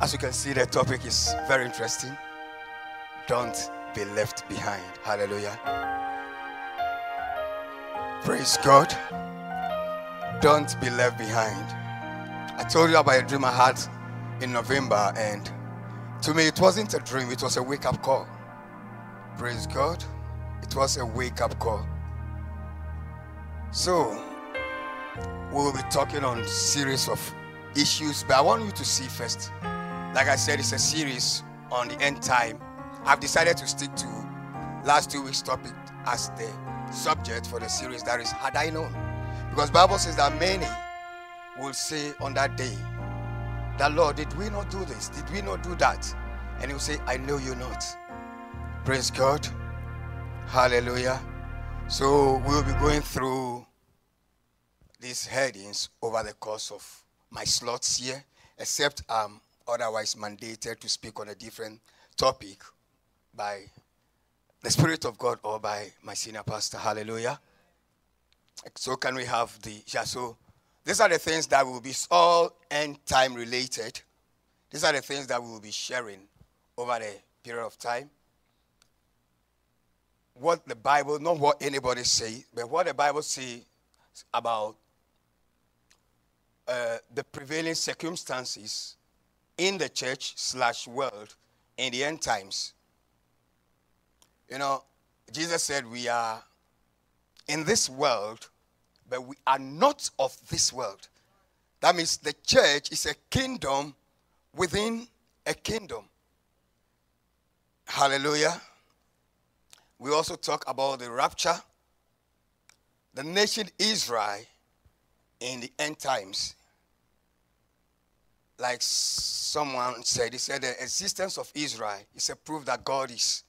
As you can see, the topic is very interesting. Don't be left behind. Hallelujah. Praise God. Don't be left behind. I told you about a dream I had in November, and to me, it wasn't a dream, it was a wake up call. Praise God. It was a wake up call. So, we'll be talking on series of issues, but I want you to see first. Like I said, it's a series on the end time. I've decided to stick to last two weeks' topic as the subject for the series. That is, had I known, because Bible says that many will say on that day, "That Lord, did we not do this? Did we not do that?" And He will say, "I know you not." Praise God. Hallelujah. So we'll be going through these headings over the course of my slots here, except I'm otherwise mandated to speak on a different topic by the Spirit of God or by my senior pastor. Hallelujah. So can we have the yeah, so these are the things that will be all end time related. These are the things that we will be sharing over the period of time. What the Bible, not what anybody say, but what the Bible says about uh, the prevailing circumstances in the church slash world in the end times. You know, Jesus said we are in this world, but we are not of this world. That means the church is a kingdom within a kingdom. Hallelujah. We also talk about the rapture, the nation Israel in the end times. Like someone said, he said the existence of Israel is a proof that God is.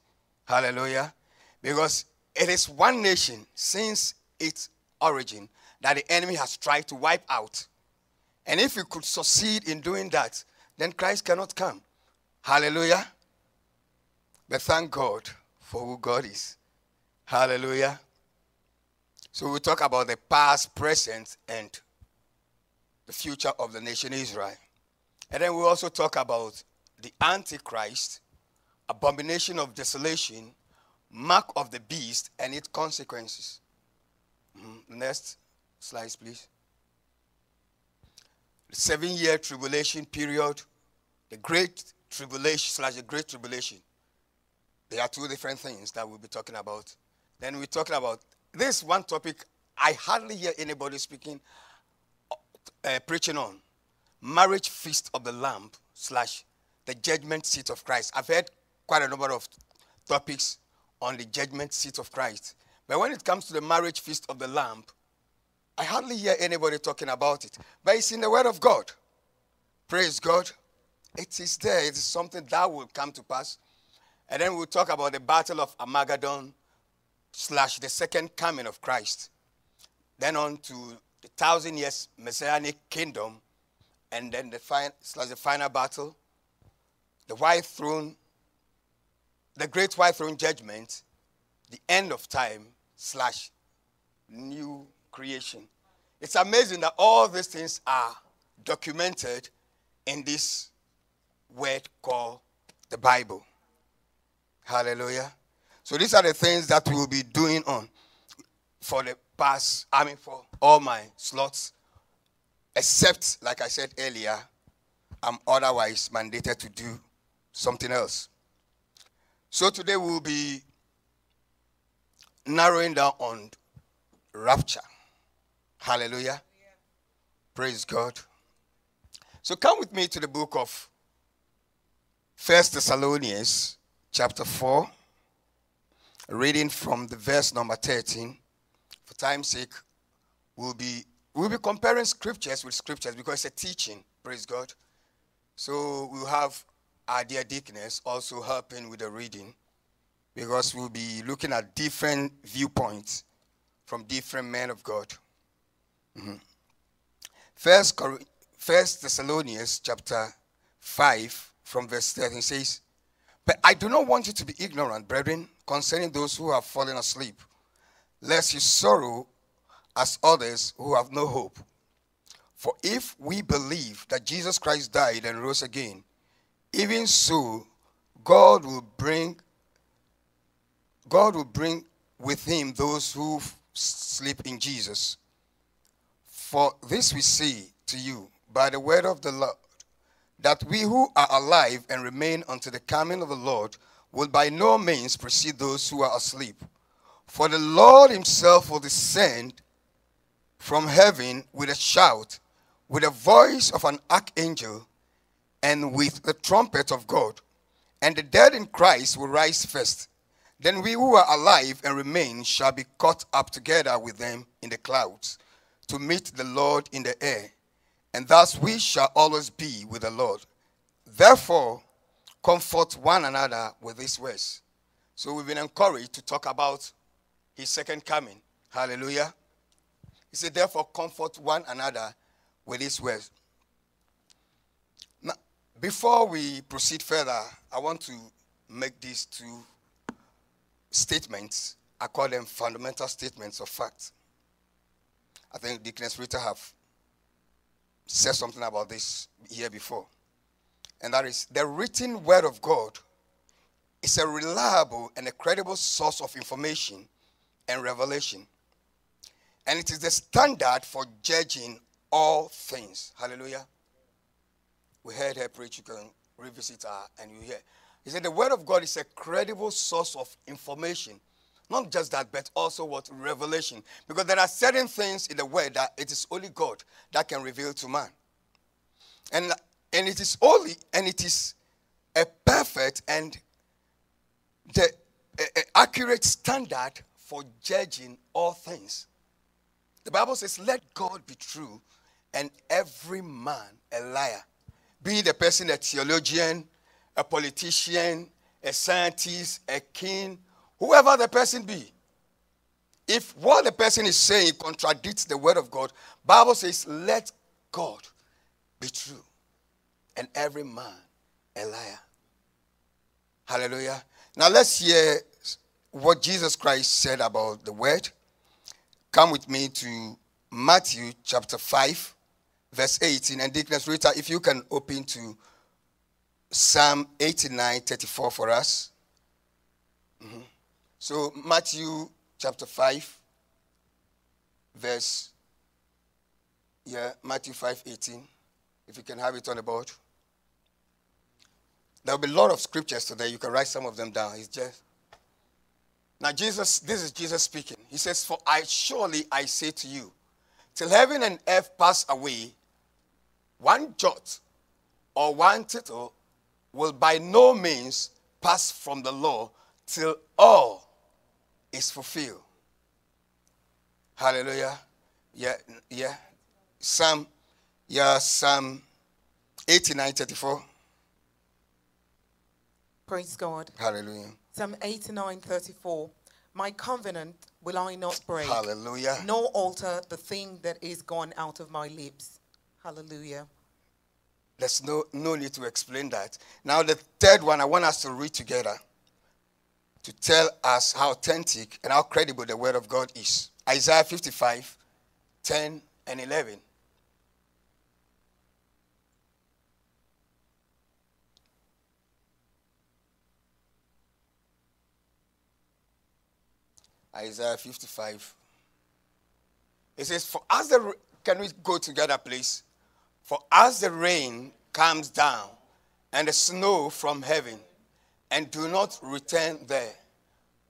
Hallelujah. Because it is one nation since its origin that the enemy has tried to wipe out. And if we could succeed in doing that, then Christ cannot come. Hallelujah. But thank God for who God is. Hallelujah. So we talk about the past, present, and the future of the nation Israel. And then we also talk about the Antichrist, abomination of desolation, mark of the beast, and its consequences. Mm-hmm. Next slide, please. The seven year tribulation period, the great tribulation slash the great tribulation. There are two different things that we'll be talking about. Then we're talking about this one topic I hardly hear anybody speaking, uh, preaching on marriage feast of the Lamb slash the judgment seat of Christ. I've heard quite a number of topics on the judgment seat of Christ. But when it comes to the marriage feast of the Lamb, I hardly hear anybody talking about it. But it's in the Word of God. Praise God. It is there. It is something that will come to pass. And then we'll talk about the battle of Armageddon slash the second coming of Christ. Then on to the thousand years messianic kingdom and then the final, slash the final battle, the white throne, the great white throne judgment, the end of time slash new creation. It's amazing that all these things are documented in this word called the Bible. Hallelujah. So these are the things that we'll be doing on for the past, I mean for all my slots Except, like I said earlier, I'm otherwise mandated to do something else. So today we'll be narrowing down on rapture. Hallelujah. Yeah. Praise God. So come with me to the book of First Thessalonians, chapter 4, reading from the verse number 13. For time's sake, we'll be We'll be comparing scriptures with scriptures because it's a teaching, praise God. So we'll have our dear deaconess also helping with the reading because we'll be looking at different viewpoints from different men of God. Mm-hmm. First, First Thessalonians chapter 5 from verse 13 says, But I do not want you to be ignorant, brethren, concerning those who have fallen asleep, lest you sorrow as others who have no hope. For if we believe that Jesus Christ died and rose again, even so, God will bring God will bring with him those who sleep in Jesus. For this we say to you by the word of the Lord, that we who are alive and remain unto the coming of the Lord will by no means precede those who are asleep. For the Lord himself will descend from heaven with a shout, with the voice of an archangel, and with the trumpet of God. And the dead in Christ will rise first. Then we who are alive and remain shall be caught up together with them in the clouds to meet the Lord in the air. And thus we shall always be with the Lord. Therefore, comfort one another with these words. So we've been encouraged to talk about his second coming. Hallelujah. He said, therefore, comfort one another with these words. Now, before we proceed further, I want to make these two statements. I call them fundamental statements of fact. I think Deaconess Rita have said something about this here before. And that is the written word of God is a reliable and a credible source of information and revelation. And it is the standard for judging all things. Hallelujah. We heard her preach. You can revisit her and you hear. He said the word of God is a credible source of information. Not just that, but also what revelation. Because there are certain things in the word that it is only God that can reveal to man. And, and it is only, and it is a perfect and the a, a accurate standard for judging all things. The Bible says, Let God be true and every man a liar. Be the person a theologian, a politician, a scientist, a king, whoever the person be. If what the person is saying contradicts the word of God, Bible says, let God be true and every man a liar. Hallelujah. Now let's hear what Jesus Christ said about the word. Come with me to Matthew chapter 5, verse 18. And Deaconess Rita, if you can open to Psalm 89, 34 for us. Mm-hmm. So, Matthew chapter 5, verse, yeah, Matthew 5, 18. If you can have it on the board. There'll be a lot of scriptures today. You can write some of them down. It's just. Now, Jesus, this is Jesus speaking. He says, For I surely I say to you, till heaven and earth pass away, one jot or one tittle will by no means pass from the law till all is fulfilled. Hallelujah. Yeah, yeah. Psalm, yeah, Psalm 89 34. Praise God. Hallelujah. Psalm 89 34. My covenant will I not break. Hallelujah. Nor alter the thing that is gone out of my lips. Hallelujah. There's no, no need to explain that. Now, the third one I want us to read together to tell us how authentic and how credible the Word of God is. Isaiah 55, 10 and 11. Isaiah 55. It says, For as the. Can we go together, please? For as the rain comes down and the snow from heaven, and do not return there,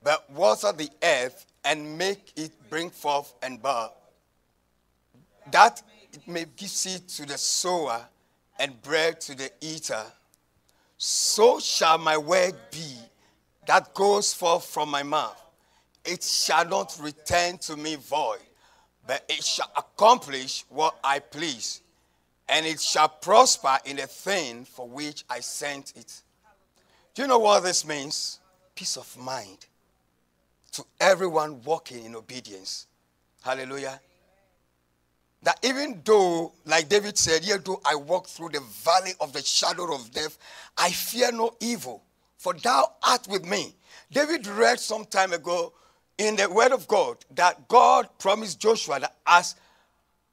but water the earth and make it bring forth and bear, that it may give seed to the sower and bread to the eater, so shall my word be that goes forth from my mouth. It shall not return to me void, but it shall accomplish what I please and it shall prosper in the thing for which I sent it. Do you know what this means? Peace of mind to everyone walking in obedience. Hallelujah. That even though, like David said, yet though I walk through the valley of the shadow of death, I fear no evil, for thou art with me. David read some time ago in the word of God that God promised Joshua that as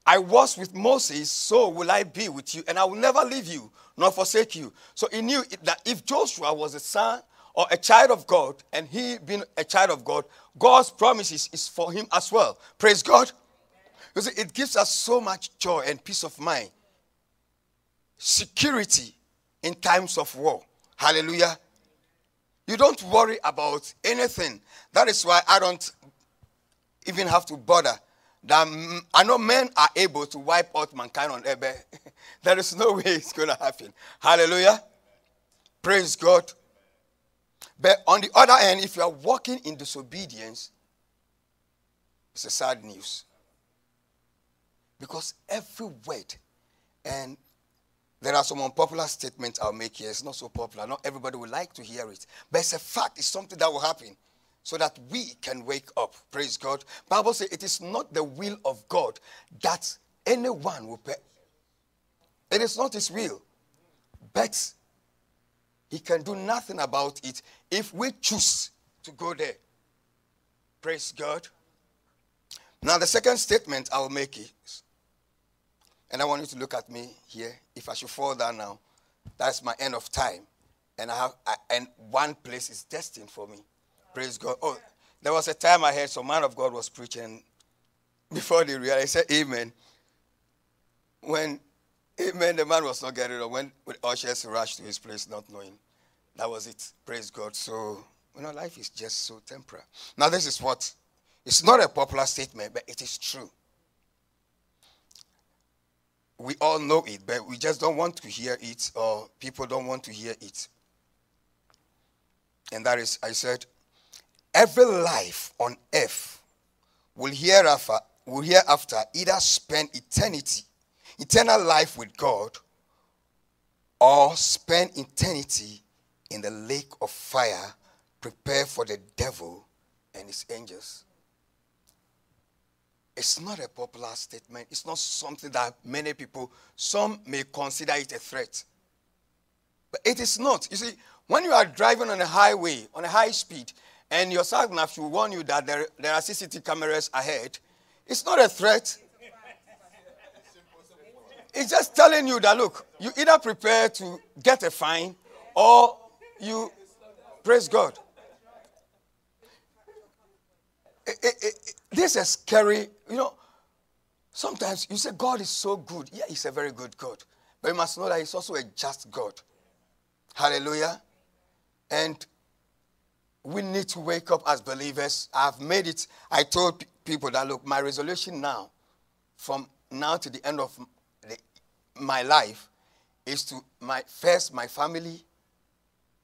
I was with Moses, so will I be with you, and I will never leave you nor forsake you. So he knew that if Joshua was a son or a child of God, and he being a child of God, God's promises is for him as well. Praise God. You see, it gives us so much joy and peace of mind, security in times of war. Hallelujah. You don't worry about anything. That is why I don't even have to bother. That I know men are able to wipe out mankind on earth. there is no way it's going to happen. Hallelujah. Praise God. But on the other hand, if you are walking in disobedience, it's a sad news. Because every word, and there are some unpopular statements I'll make here. It's not so popular. Not everybody would like to hear it. But it's a fact. It's something that will happen so that we can wake up. Praise God. Bible says it is not the will of God that anyone will pay. It is not his will. But he can do nothing about it if we choose to go there. Praise God. Now, the second statement I will make is, and I want you to look at me here. If I should fall down now, that's my end of time. And I have I, and one place is destined for me. Praise God. Oh, there was a time I heard some man of God was preaching before the realized, said, Amen. When Amen, the man was not getting it. When ushers rushed to his place, not knowing. That was it. Praise God. So, you know, life is just so temporary. Now, this is what it's not a popular statement, but it is true. We all know it, but we just don't want to hear it, or people don't want to hear it. And that is, I said, every life on earth will hereafter, will hereafter either spend eternity, eternal life with God, or spend eternity in the lake of fire prepared for the devil and his angels. It's not a popular statement. It's not something that many people, some may consider it a threat. But it is not. You see, when you are driving on a highway, on a high speed, and your sat nav should warn you that there, there are CCTV cameras ahead, it's not a threat. It's just telling you that, look, you either prepare to get a fine or you praise God. It, it, it, this is scary. You know, sometimes you say God is so good. Yeah, He's a very good God. But you must know that He's also a just God. Hallelujah. And we need to wake up as believers. I've made it. I told people that, look, my resolution now, from now to the end of the, my life, is to my first my family,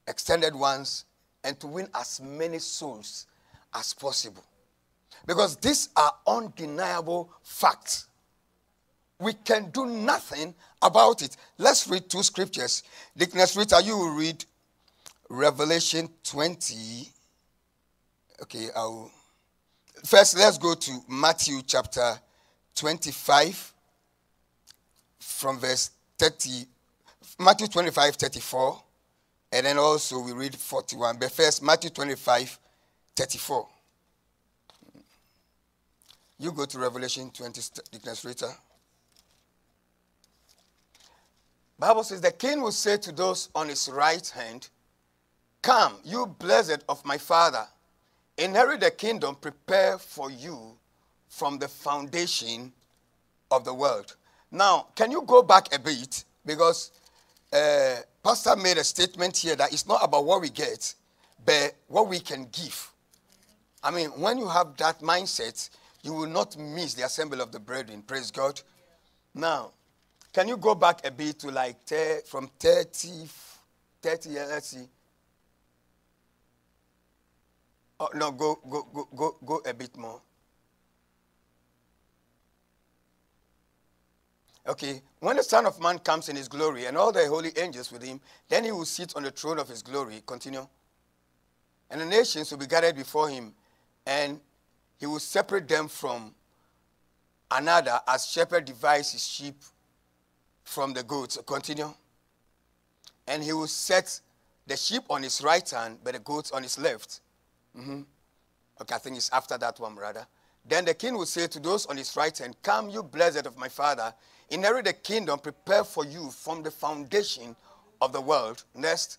extended ones, and to win as many souls as possible. Because these are undeniable facts. We can do nothing about it. Let's read two scriptures. Deaconess Rita, uh, you will read Revelation 20. Okay, I'll. First, let's go to Matthew chapter 25 from verse 30. Matthew 25, 34. And then also we read 41. But first, Matthew 25, 34. You go to Revelation 20, Deaconess Rita. Bible says the king will say to those on his right hand, Come, you blessed of my father, inherit the kingdom prepared for you from the foundation of the world. Now, can you go back a bit? Because uh, Pastor made a statement here that it's not about what we get, but what we can give. I mean, when you have that mindset, you will not miss the assembly of the brethren. Praise God. Now, can you go back a bit to like from 30, 30 years, let's see. Oh, no, go, go, go, go, go a bit more. Okay, when the Son of Man comes in his glory and all the holy angels with him, then he will sit on the throne of his glory. Continue. And the nations will be gathered before him, and he will separate them from another as shepherd divides his sheep from the goats. Continue. And he will set the sheep on his right hand, but the goats on his left. Mm-hmm. Okay, I think it's after that one, rather. Then the king will say to those on his right hand, Come, you blessed of my father, inherit the kingdom prepared for you from the foundation of the world. Next.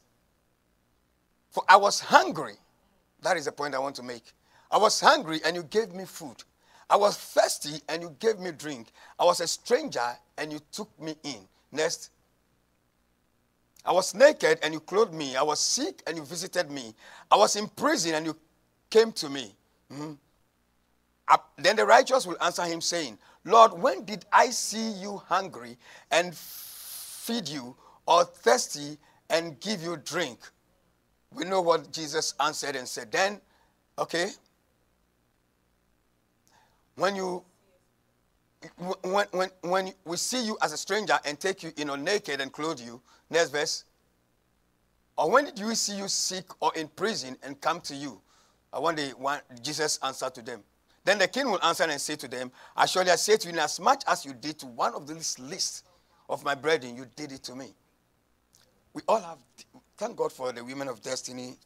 For I was hungry. That is the point I want to make. I was hungry and you gave me food. I was thirsty and you gave me drink. I was a stranger and you took me in. Next. I was naked and you clothed me. I was sick and you visited me. I was in prison and you came to me. Mm-hmm. then the righteous will answer him, saying, Lord, when did I see you hungry and feed you, or thirsty and give you drink? We know what Jesus answered and said. Then, okay, when you when, when, when we see you as a stranger and take you, you know, naked and clothe you, next verse. Or when did we see you sick or in prison and come to you? I want the one Jesus answered to them. Then the king will answer and say to them, I Surely I say to you, as much as you did to one of this least of my brethren, you did it to me. We all have, thank God for the women of destiny.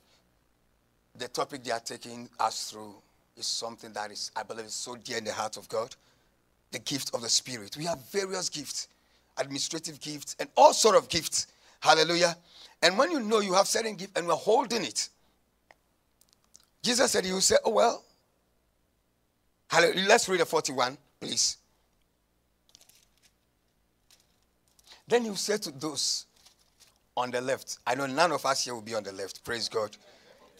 The topic they are taking us through is something that is, I believe, is so dear in the heart of God. The gift of the Spirit. We have various gifts, administrative gifts, and all sort of gifts. Hallelujah. And when you know you have certain gift and we're holding it, Jesus said, You say, Oh, well, Hallelujah. Let's read the 41, please. Then you say to those on the left, I know none of us here will be on the left. Praise God.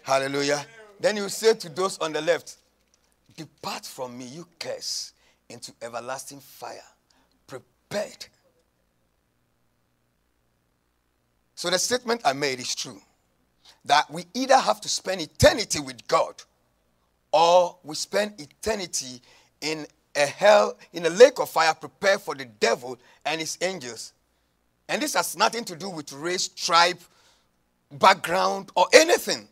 Hallelujah. Then you say to those on the left, Depart from me, you curse, into everlasting fire, prepared. So the statement I made is true that we either have to spend eternity with God or we spend eternity in a hell, in a lake of fire prepared for the devil and his angels. And this has nothing to do with race, tribe, background, or anything.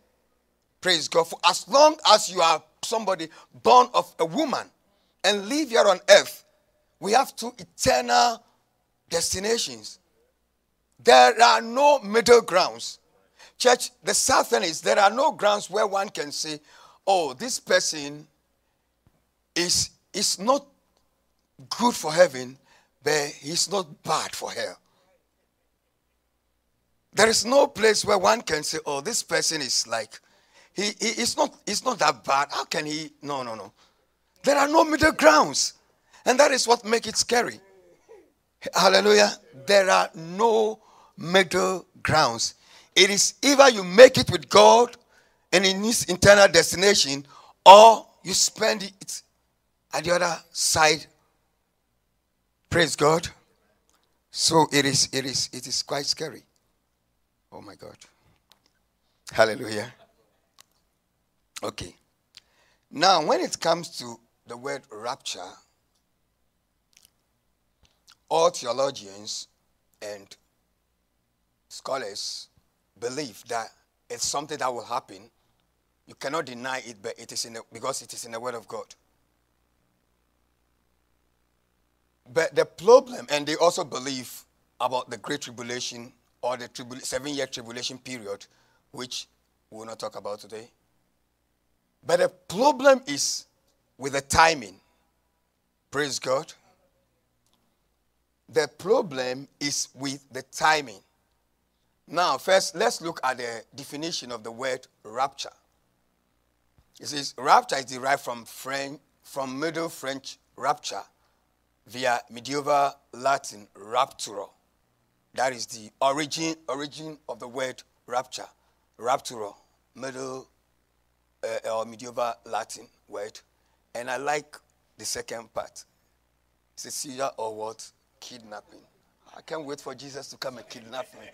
Praise God. For as long as you are somebody born of a woman and live here on earth, we have two eternal destinations. There are no middle grounds. Church, the southern is there are no grounds where one can say, oh, this person is, is not good for heaven, but he's not bad for hell. There is no place where one can say, oh, this person is like, he, he is not, he's not that bad. How can he? No, no, no. There are no middle grounds. And that is what makes it scary. Hallelujah. There are no middle grounds. It is either you make it with God and in his internal destination, or you spend it at the other side. Praise God. So it is, it is, it is quite scary. Oh my God. Hallelujah. Okay. Now, when it comes to the word rapture, all theologians and scholars believe that it's something that will happen you cannot deny it, but it is in the, because it is in the Word of God. But the problem, and they also believe about the Great Tribulation or the tribula- seven year tribulation period, which we will not talk about today. But the problem is with the timing. Praise God. The problem is with the timing. Now, first, let's look at the definition of the word rapture. It says rapture is derived from French, from Middle French rapture via medieval Latin rapturo. That is the origin origin of the word rapture. Rapturo, Middle uh, or medieval Latin word. And I like the second part. Cecilia or what? Kidnapping. I can't wait for Jesus to come and kidnap me.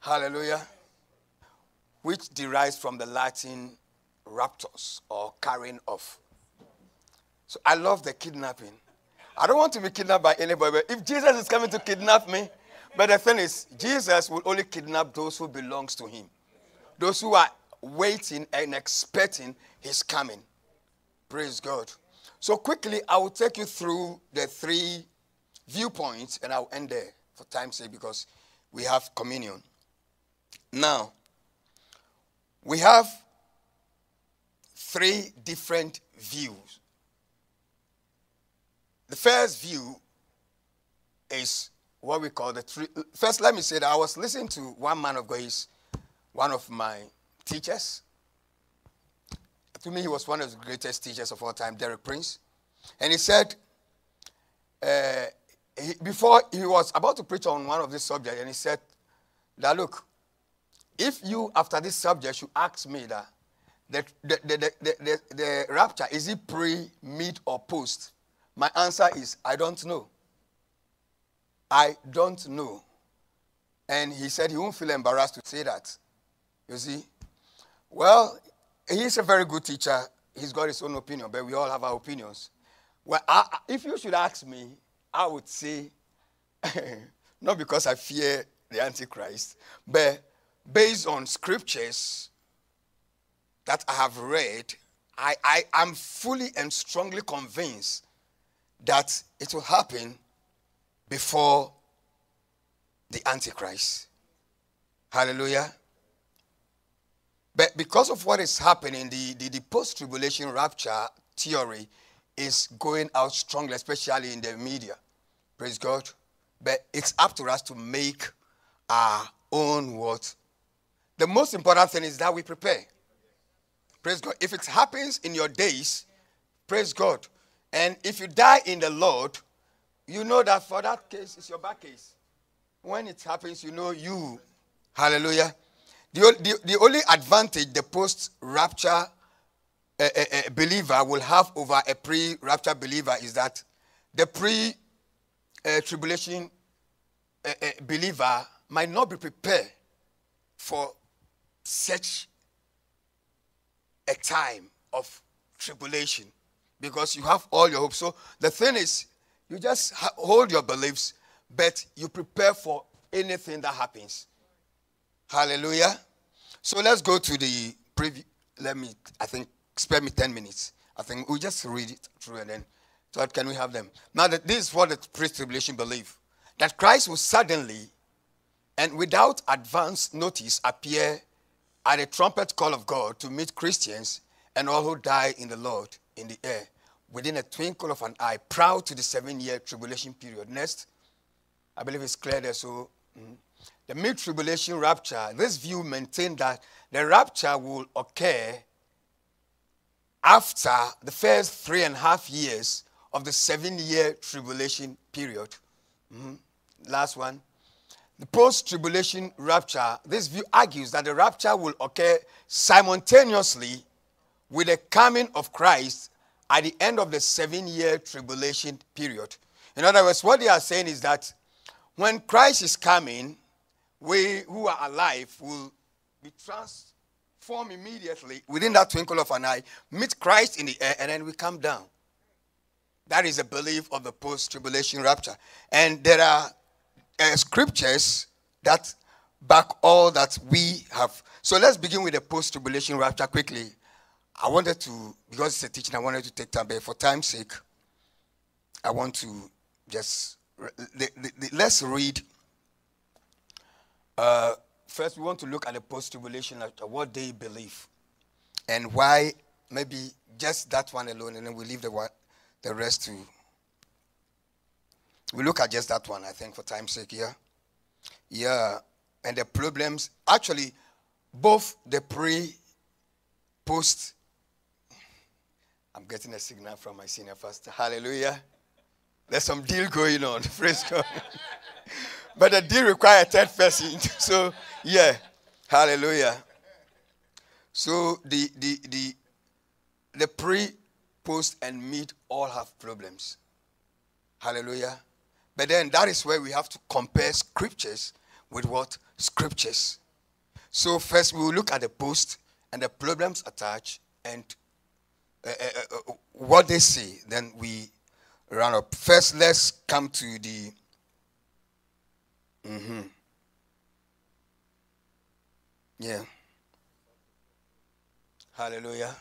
Hallelujah. Which derives from the Latin raptors or carrying off. So I love the kidnapping. I don't want to be kidnapped by anybody, but if Jesus is coming to kidnap me, but the thing is, Jesus will only kidnap those who belongs to him. Those who are waiting and expecting his coming. Praise God. So quickly, I will take you through the three viewpoints and I'll end there for time's sake because we have communion. Now, we have three different views. The first view is what we call the three. First, let me say that I was listening to one man of God, he's one of my teachers. To me, he was one of the greatest teachers of all time, Derek Prince. And he said, uh, he, before he was about to preach on one of these subjects, and he said, that look, if you, after this subject, you ask me that the, the, the, the, the, rapture, is it pre, mid, or post? My answer is, I don't know. I don't know. And he said he won't feel embarrassed to say that. You see? Well, he's a very good teacher. He's got his own opinion, but we all have our opinions. Well, I, if you should ask me, I would say, not because I fear the Antichrist, but based on scriptures that I have read, I, I am fully and strongly convinced that it will happen before the Antichrist. Hallelujah. But because of what is happening, the, the, the post tribulation rapture theory is going out strongly, especially in the media. Praise God. But it's up to us to make our own what? The most important thing is that we prepare. Praise God. If it happens in your days, praise God. And if you die in the Lord, you know that for that case, it's your back case. When it happens, you know you. Hallelujah. The, the, only advantage the post rapture uh, uh, uh, believer will have over a pre rapture believer is that the pre tribulation believer might not be prepared for such a time of tribulation because you have all your hopes. So the thing is, you just hold your beliefs, but you prepare for anything that happens. Hallelujah. So let's go to the preview. Let me, I think, spare me 10 minutes. I think we'll just read it through and then, so can we have them? Now, that this is what the pre tribulation believe that Christ will suddenly and without advance notice appear at a trumpet call of God to meet Christians and all who die in the Lord in the air within a twinkle of an eye, proud to the seven year tribulation period. Next, I believe it's clear there. So, mm, the mid tribulation rapture, this view maintained that the rapture will occur after the first three and a half years of the seven year tribulation period. Mm-hmm. Last one. The post tribulation rapture, this view argues that the rapture will occur simultaneously with the coming of Christ at the end of the seven year tribulation period. In other words, what they are saying is that when Christ is coming, we who are alive will be transformed immediately within that twinkle of an eye, meet Christ in the air, and then we come down. That is a belief of the post tribulation rapture. And there are uh, scriptures that back all that we have. So let's begin with the post tribulation rapture quickly. I wanted to, because it's a teaching, I wanted to take time, but for time's sake, I want to just let's read. Uh, first, we want to look at the post tribulation, what they believe, and why. Maybe just that one alone, and then we leave the one, the rest to. We look at just that one, I think, for time's sake. Yeah, yeah, and the problems. Actually, both the pre, post I'm getting a signal from my senior pastor. Hallelujah. There's some deal going on. Praise God. But the deal requires a third person. so, yeah. Hallelujah. So the the the the pre, post, and mid all have problems. Hallelujah. But then that is where we have to compare scriptures with what? Scriptures. So first we will look at the post and the problems attached and uh, uh, uh, what they see, then we run up. First, let's come to the. Mm-hmm. Yeah. Hallelujah.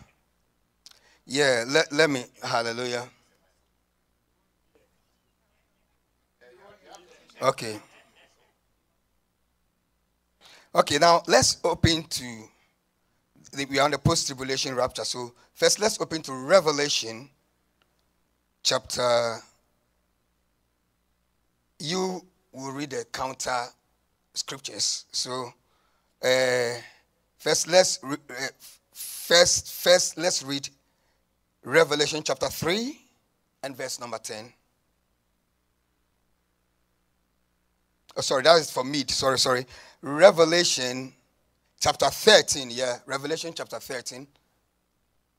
Yeah, let, let me. Hallelujah. Okay. Okay, now let's open to we are on the post tribulation rapture. So, first, let's open to Revelation chapter. You we'll read the counter scriptures. So, uh, first, let's re- uh, first, first let's read Revelation chapter three and verse number ten. Oh, sorry, that is for me. Sorry, sorry. Revelation chapter 13. Yeah, Revelation chapter 13.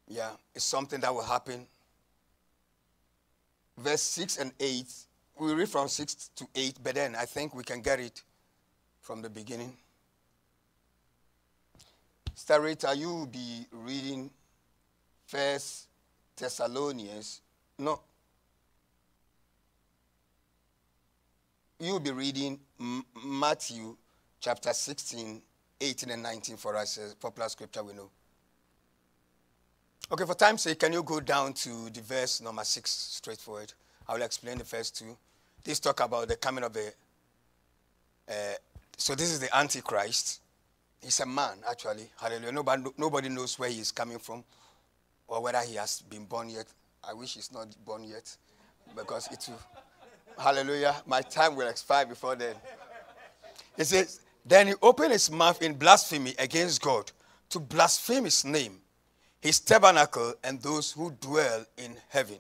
Yeah, it's something that will happen. Verse 6 and 8. We read from 6 to 8, but then I think we can get it from the beginning. Starita, you will be reading First Thessalonians. No, you'll be reading M- Matthew chapter 16, 18, and 19 for us, a popular scripture we know. Okay, for time's sake, can you go down to the verse number 6 straightforward? I will explain the first two. This talk about the coming of the. Uh, so, this is the Antichrist. He's a man, actually. Hallelujah. Nobody, nobody knows where he is coming from or whether he has been born yet. I wish he's not born yet because it will. Hallelujah. My time will expire before then. He says, Then he opened his mouth in blasphemy against God to blaspheme his name, his tabernacle, and those who dwell in heaven.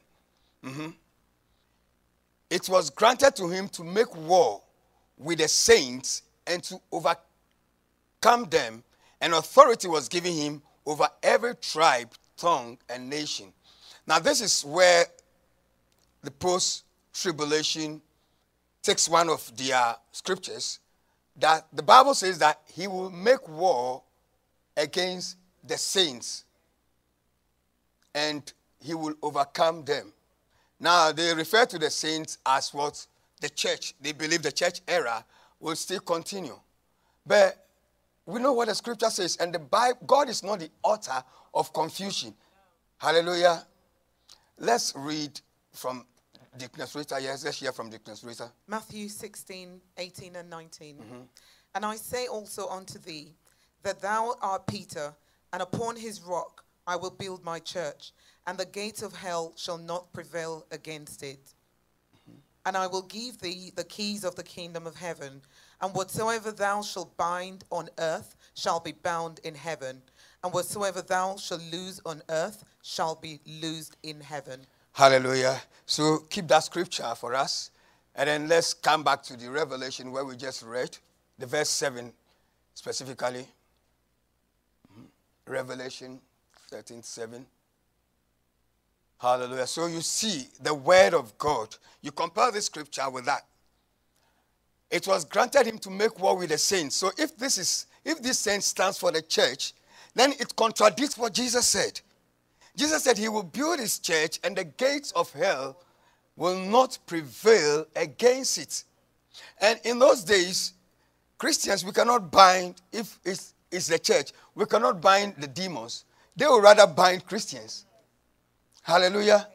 Mhm. It was granted to him to make war with the saints and to overcome them, and authority was given him over every tribe, tongue, and nation. Now, this is where the post tribulation takes one of their scriptures that the Bible says that he will make war against the saints and he will overcome them. Now, they refer to the saints as what? The church. They believe the church era will still continue. But we know what the scripture says, and the Bible, God is not the author of confusion. Hallelujah. Let's read from Deaconess Rita. Yes, let's hear from Deaconess Rita. Matthew 16, 18, and 19. Mm-hmm. And I say also unto thee that thou art Peter, and upon his rock I will build my church, and the gates of hell shall not prevail against it. And I will give thee the keys of the kingdom of heaven, and whatsoever thou shalt bind on earth shall be bound in heaven, and whatsoever thou shalt loose on earth shall be loosed in heaven. Hallelujah. So keep that scripture for us. And then let's come back to the revelation where we just read, the verse 7 specifically. Mhm. Revelation 13 7. Hallelujah. So you see the word of God. You compare this scripture with that. It was granted him to make war with the saints. So if this is if this saint stands for the church, then it contradicts what Jesus said. Jesus said he will build his church and the gates of hell will not prevail against it. And in those days, Christians, we cannot bind, if it's, it's the church, we cannot bind the demons. They will rather bind Christians. Hallelujah.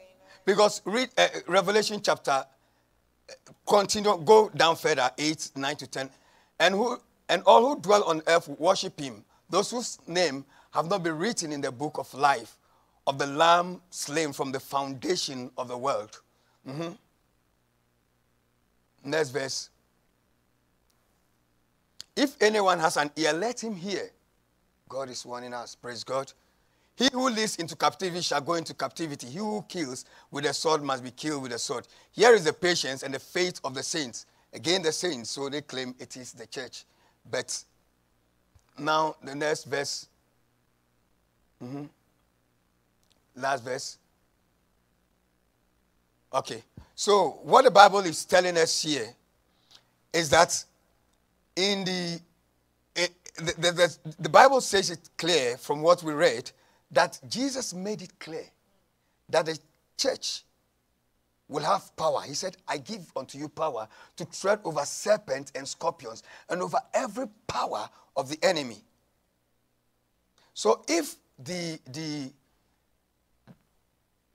Because read uh, Revelation chapter, uh, continue, go down further, 8, 9 to 10. And, who, and all who dwell on earth worship him, those whose name have not been written in the book of life of the Lamb slain from the foundation of the world. Mhm. Next verse. If anyone has an ear, let him hear. God is warning us. Praise God. He who leads into captivity shall go into captivity. He who kills with a sword must be killed with a sword. Here is the patience and the faith of the saints. Again, the saints, so they claim it is the church. But now, the next verse. Mhm. Last verse. Okay. So, what the Bible is telling us here is that in the, eh, the, the, the, the Bible says it clear from what we read that Jesus made it clear that the church will have power. He said, I give unto you power to tread over serpents and scorpions and over every power of the enemy. So if the the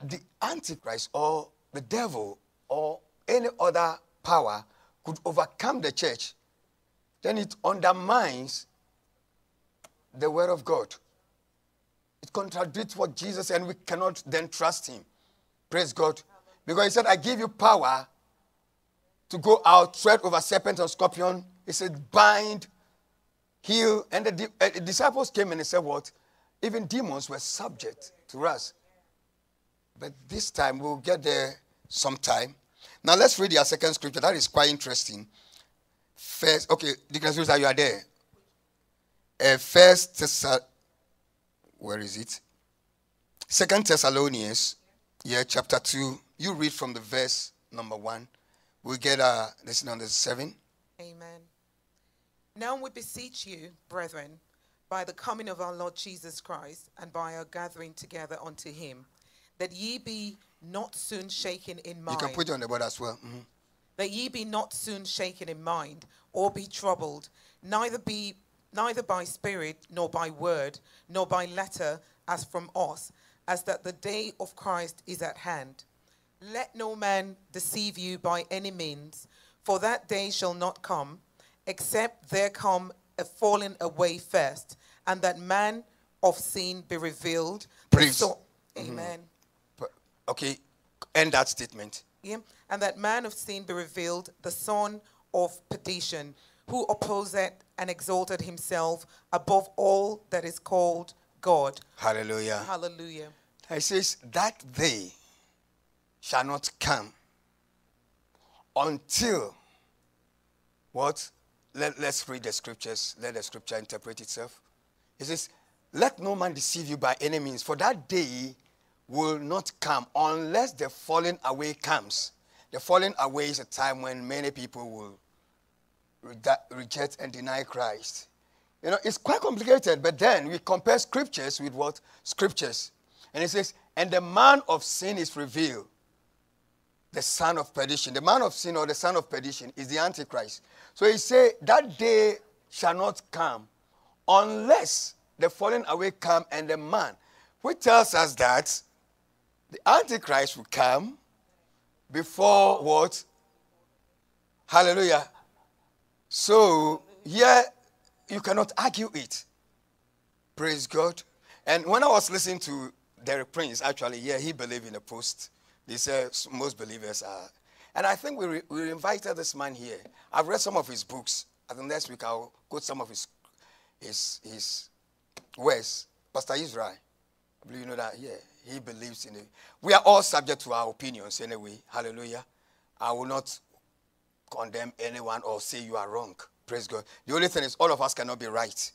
the antichrist or the devil or any other power could overcome the church, then it undermines the word of God. It contradicts what Jesus said, and we cannot then trust him. Praise God. Because he said, I give you power to go out, tread over serpent and scorpion. He said, bind, heal. And the, uh, the disciples came and they said, What? Even demons were subject to us. But this time we'll get there sometime. Now let's read our second scripture. That is quite interesting. First, okay, Deacon Susa, you are there. Uh, first Thessal- where is it? Second Thessalonians, yeah, chapter two. You read from the verse number one. We get uh listen number seven. Amen. Now we beseech you, brethren, by the coming of our Lord Jesus Christ and by our gathering together unto him, that ye be not soon shaken in mind. You can put it on the board as well. Mhm. that ye be not soon shaken in mind, or be troubled, neither be neither by spirit, nor by word, nor by letter, as from us, as that the day of Christ is at hand. Let no man deceive you by any means, for that day shall not come, except there come a falling away first, and that man of sin be revealed. Please. so- mm-hmm. Amen. But- Okay, end that statement. Yeah. And that man of sin be revealed, the son of perdition, who opposeth and exalted himself above all that is called God. Hallelujah. Hallelujah. It says, That day shall not come until what? Let, let's read the scriptures. Let the scripture interpret itself. It says, Let no man deceive you by any means, for that day will not come unless the falling away comes. The falling away is a time when many people will reject and deny Christ. You know, it's quite complicated, but then we compare scriptures with what? Scriptures. And it says, and the man of sin is revealed, the son of perdition. The man of sin or the son of perdition is the Antichrist. So he say that day shall not come unless the falling away come and the man, which tells us that the Antichrist will come before what? Hallelujah. So here you cannot argue it. Praise God. And when I was listening to Derek Prince, actually, yeah, he believed in the post. They say most believers are. And I think we, we invited this man here. I've read some of his books. I think next week I'll quote some of his his his words. Pastor Israel. I believe you know that. Yeah, he believes in it. We are all subject to our opinions anyway. Hallelujah. I will not condemn anyone or say you are wrong. Praise God. The only thing is, all of us cannot be right.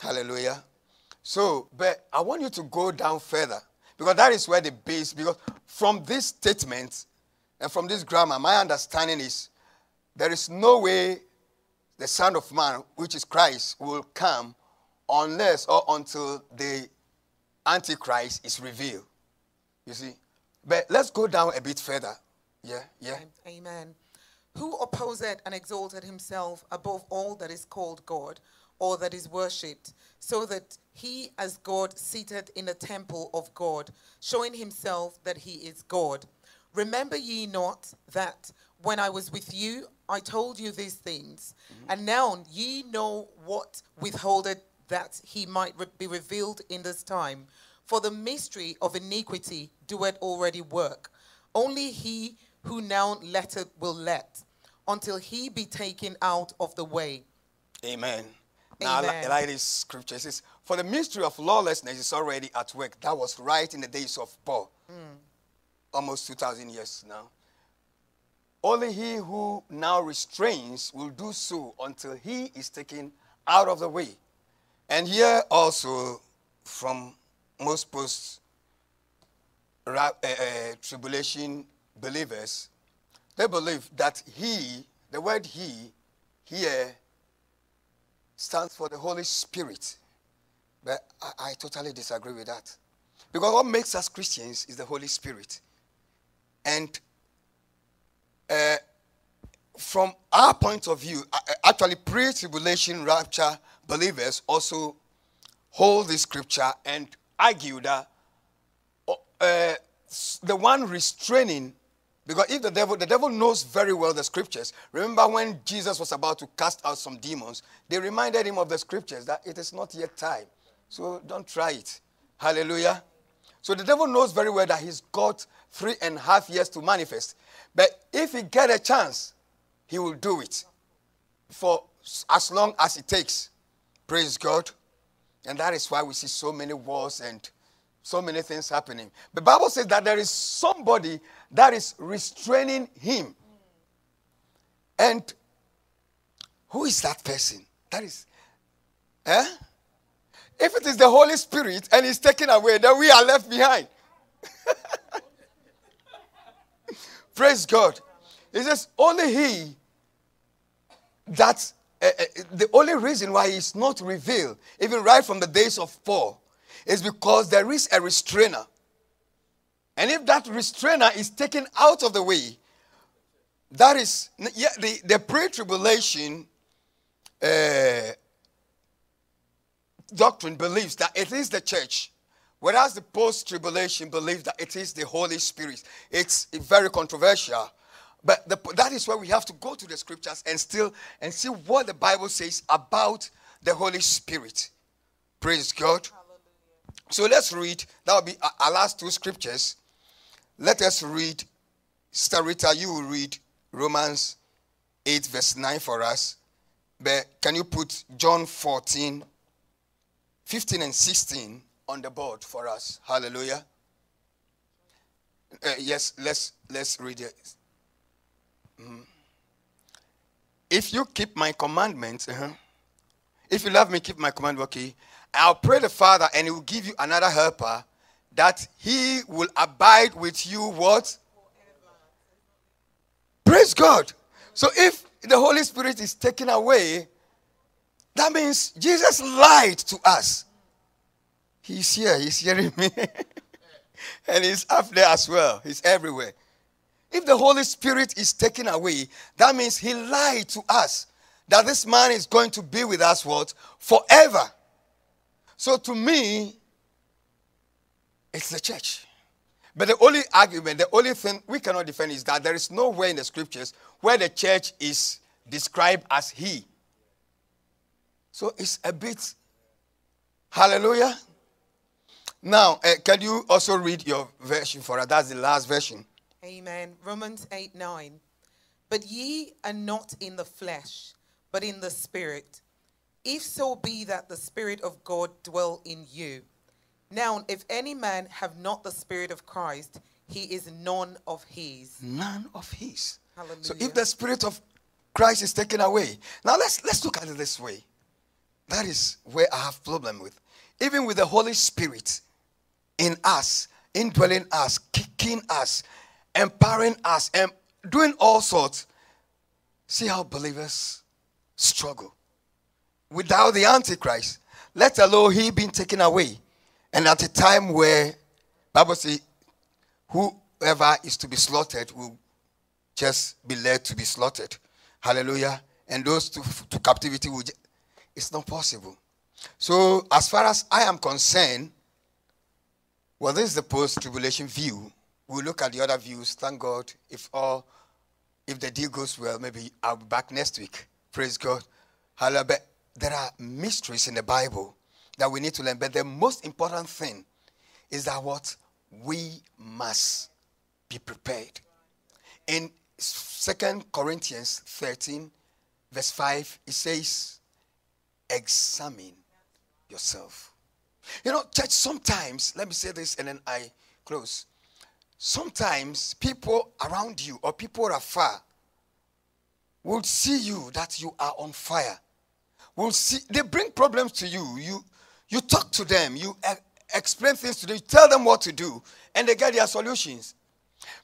Hallelujah. So, but I want you to go down further because that is where the base, because from this statement and from this grammar, my understanding is there is no way the Son of Man, which is Christ, will come unless or until the Antichrist is revealed. You see? But let's go down a bit further. Yeah, yeah. Amen. Who opposeth and exalted himself above all that is called God or that is worshipped, so that he, as God, seated in the temple of God, showing himself that he is God. Remember ye not that when I was with you, I told you these things, mm-hmm. and now ye know what withholdeth that he might re- be revealed in this time. For the mystery of iniquity doeth already work. Only he who now letteth will let, until he be taken out of the way. Amen. Now, I li- I like this scripture. It says, For the mystery of lawlessness is already at work. That was right in the days of Paul, almost 2,000 years now. Only he who now restrains will do so until he is taken out of the way. And here also, from most post uh, uh, tribulation believers, they believe that he, the word he, here stands for the Holy Spirit. But I, I totally disagree with that. Because what makes us Christians is the Holy Spirit. And uh, from our point of view, actually, pre tribulation rapture believers also hold this scripture and argue that uh, the one restraining, because if the devil, the devil knows very well the scriptures. Remember when Jesus was about to cast out some demons, they reminded him of the scriptures that it is not yet time. So don't try it. Hallelujah. So the devil knows very well that he's got three and a half years to manifest. But if he get a chance, he will do it for as long as it takes. Praise God. And that is why we see so many wars and so many things happening. The Bible says that there is somebody that is restraining him. And who is that person? That is, eh? If it is the Holy Spirit and he's taken away, then we are left behind. Praise God. It says only he that uh, uh, the only reason why he's not revealed, even right from the days of Paul, is because there is a restrainer. And if that restrainer is taken out of the way, that is yeah, the, the pre-tribulation uh, doctrine believes that it is the church, whereas the post-tribulation believes that it is the Holy Spirit. It's very controversial. But the, that is why we have to go to the scriptures and still and see what the Bible says about the Holy Spirit. Praise God. Hallelujah. So let's read. That will be our last two scriptures. Let us read. Starita, you will read Romans 8, verse 9 for us. But can you put John 14, 15 and 16 on the board for us? Hallelujah. Uh, yes, let's let's read it. Mm. If you keep my commandments, uh-huh. if you love me, keep my commandment, okay. I'll pray the Father and he will give you another helper that he will abide with you what? Praise God. So if the Holy Spirit is taken away, that means Jesus lied to us. He's here, he's hearing me. and he's up there as well. He's everywhere. If the Holy Spirit is taken away, that means he lied to us that this man is going to be with us what? Forever. So to me, it's the church. But the only argument, the only thing we cannot defend is that there is nowhere in the scriptures where the church is described as he. So it's a bit. Hallelujah. Now, uh, can you also read your version for us? That's the last version. Amen. Romans 8 9. But ye are not in the flesh, but in the spirit. If so be that the spirit of God dwell in you. Now, if any man have not the spirit of Christ, he is none of his. None of his. Hallelujah. So if the spirit of Christ is taken away, now let's let's look at it this way. That is where I have problem with. Even with the Holy Spirit in us, indwelling us, kicking us, empowering us, and doing all sorts. See how believers struggle without the Antichrist, let alone he being taken away. And at a time where Bible says whoever is to be slaughtered will just be led to be slaughtered. Hallelujah. And those to, to captivity will just, it's not possible. So as far as I am concerned, well, this is the post-tribulation view We'll look at the other views. Thank God. If all, if the deal goes well, maybe I'll be back next week. Praise God. Hallelujah. There are mysteries in the Bible that we need to learn. But the most important thing is that what we must be prepared. In Second Corinthians 13, verse 5, it says, Examine yourself. You know, church, sometimes, let me say this and then I close. Sometimes people around you or people afar will see you that you are on fire. Will see they bring problems to you. You you talk to them, you explain things to them, you tell them what to do, and they get their solutions.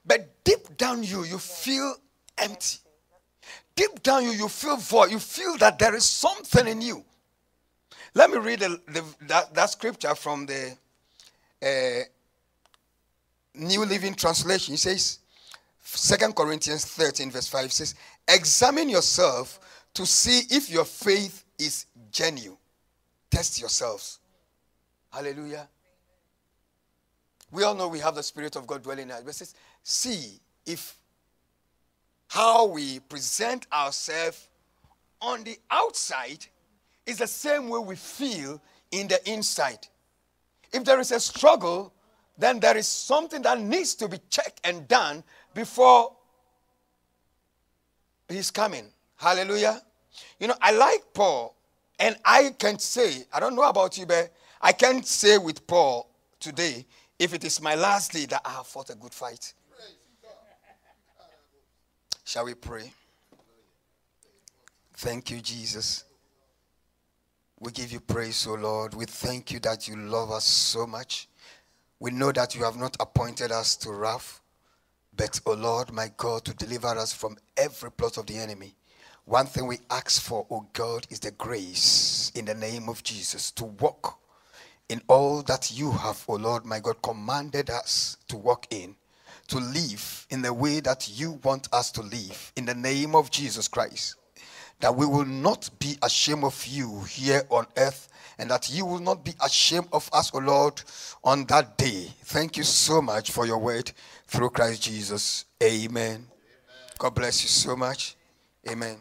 But deep down you, you feel empty. Deep down you, you feel void. You feel that there is something in you. Let me read the, the, that, that scripture from the uh, New Living Translation, he says, 2 Corinthians 13, verse 5 says, Examine yourself to see if your faith is genuine. Test yourselves. Hallelujah. We all know we have the Spirit of God dwelling in us. But says, see if how we present ourselves on the outside is the same way we feel in the inside. If there is a struggle, then there is something that needs to be checked and done before he's coming. Hallelujah. You know, I like Paul, and I can say, I don't know about you, but I can't say with Paul today, if it is my last day, that I have fought a good fight. Shall we pray? Thank you, Jesus. We give you praise, O Lord. We thank you that you love us so much. We know that you have not appointed us to wrath, but, O Lord, my God, to deliver us from every plot of the enemy. One thing we ask for, O God, is the grace in the name of Jesus to walk in all that you have, O Lord, my God, commanded us to walk in, to live in the way that you want us to live in the name of Jesus Christ that we will not be ashamed of you here on earth and that you will not be ashamed of us, O Lord, on that day. Thank you so much for your word through Christ Jesus. Amen. Amen. God bless you so much. Amen.